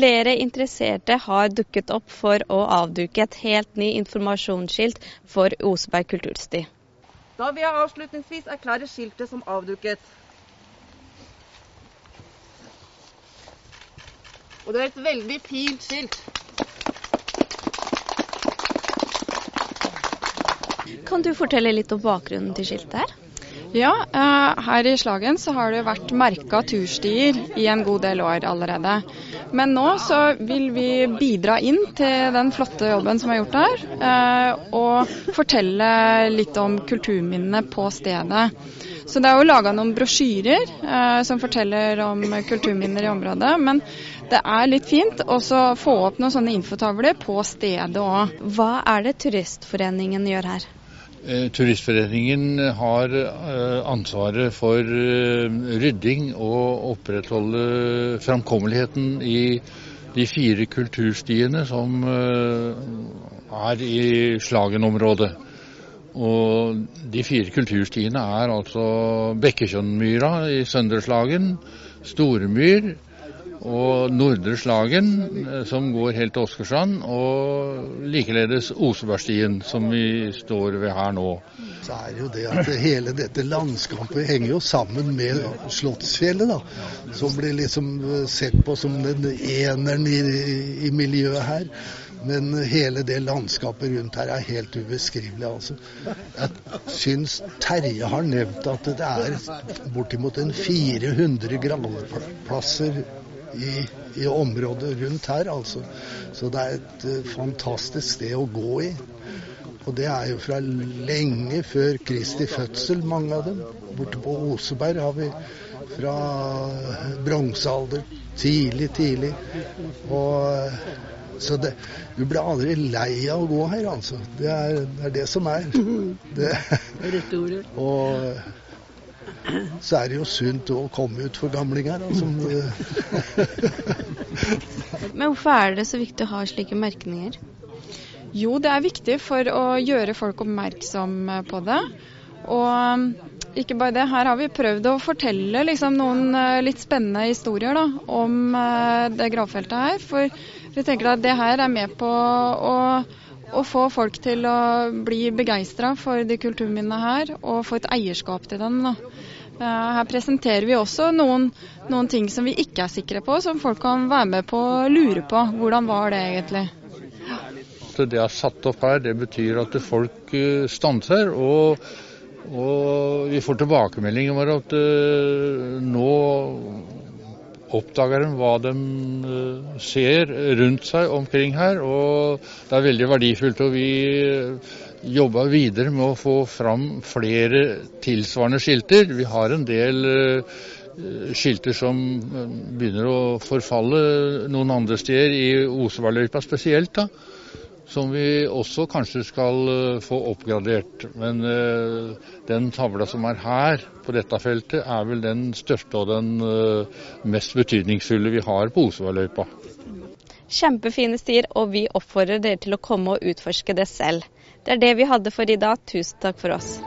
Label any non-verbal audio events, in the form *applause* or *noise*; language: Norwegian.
Flere interesserte har dukket opp for å avduke et helt ny informasjonsskilt for Oseberg kultursti. Da vil jeg avslutningsvis erklære skiltet som avduket. Og det er et veldig fint skilt. Kan du fortelle litt om bakgrunnen til skiltet her? Ja, eh, her i Slagen så har det vært merka turstier i en god del år allerede. Men nå så vil vi bidra inn til den flotte jobben som er gjort her, eh, og fortelle litt om kulturminnene på stedet. Så det er jo laga noen brosjyrer eh, som forteller om kulturminner i området. Men det er litt fint å få opp noen sånne infotavler på stedet òg. Hva er det Turistforeningen gjør her? Eh, turistforeningen har eh, ansvaret for eh, rydding og opprettholde framkommeligheten i de fire kulturstiene som er i Slagen-området. Og de fire kulturstiene er altså Bekketjønnmyra i Søndre Storemyr, og Nordre Slagen, eh, som går helt til Åsgårdstrand, og likeledes Osebergstien, som vi står ved her nå. Så er det jo det at hele dette landskapet henger jo sammen med Slottsfjellet, da. Som blir liksom eh, sett på som den eneren i, i miljøet her. Men hele det landskapet rundt her er helt ubeskrivelig, altså. Jeg syns Terje har nevnt at det er bortimot en 400 gravplasser i, i, området rundt her, altså. Så det er et uh, fantastisk sted å gå i. Og det er jo fra lenge før Kristi fødsel, mange av dem. Borte på Oseberg har vi fra bronsealder. Tidlig, tidlig. Og så det, du blir aldri lei av å gå her, altså. Det er det, er det som er. *laughs* Det, og så er det jo sunt å komme ut for gamlinger. Altså. *laughs* Men hvorfor er det så viktig å ha slike merkninger? Jo, det er viktig for å gjøre folk oppmerksom på det. Og ikke bare det, her har vi prøvd å fortelle liksom, noen eh, litt spennende historier da, om eh, det gravfeltet her. For vi tenker at det her er med på å, å få folk til å bli begeistra for de kulturminnene her, og få et eierskap til dem. Da. Her presenterer vi også noen, noen, ting som vi ikke er sikre på, som folk kan være med på å lure på. Hvordan var det egentlig? Det jeg har satt opp her, det betyr at folk eh, stanser. Og, og vi får tilbakemelding om at uh, nå oppdager de hva de uh, ser rundt seg omkring her. Og det er veldig verdifullt. og vi jobber videre med å få fram flere tilsvarende skilter. Vi har en del uh, skilter som eh, begynner å forfalle noen andre steder, i Osevalløypa spesielt. da, Som vi også kanskje skal uh, få oppgradert. Men uh, den tavla som er her, på dette feltet, er vel den største og den mest betydningsfulle vi har på Osevalløypa. Kjempefine stier, og vi oppfordrer dere til å komme og utforske det selv. Det er det vi hadde for i dag. Tusen takk for oss.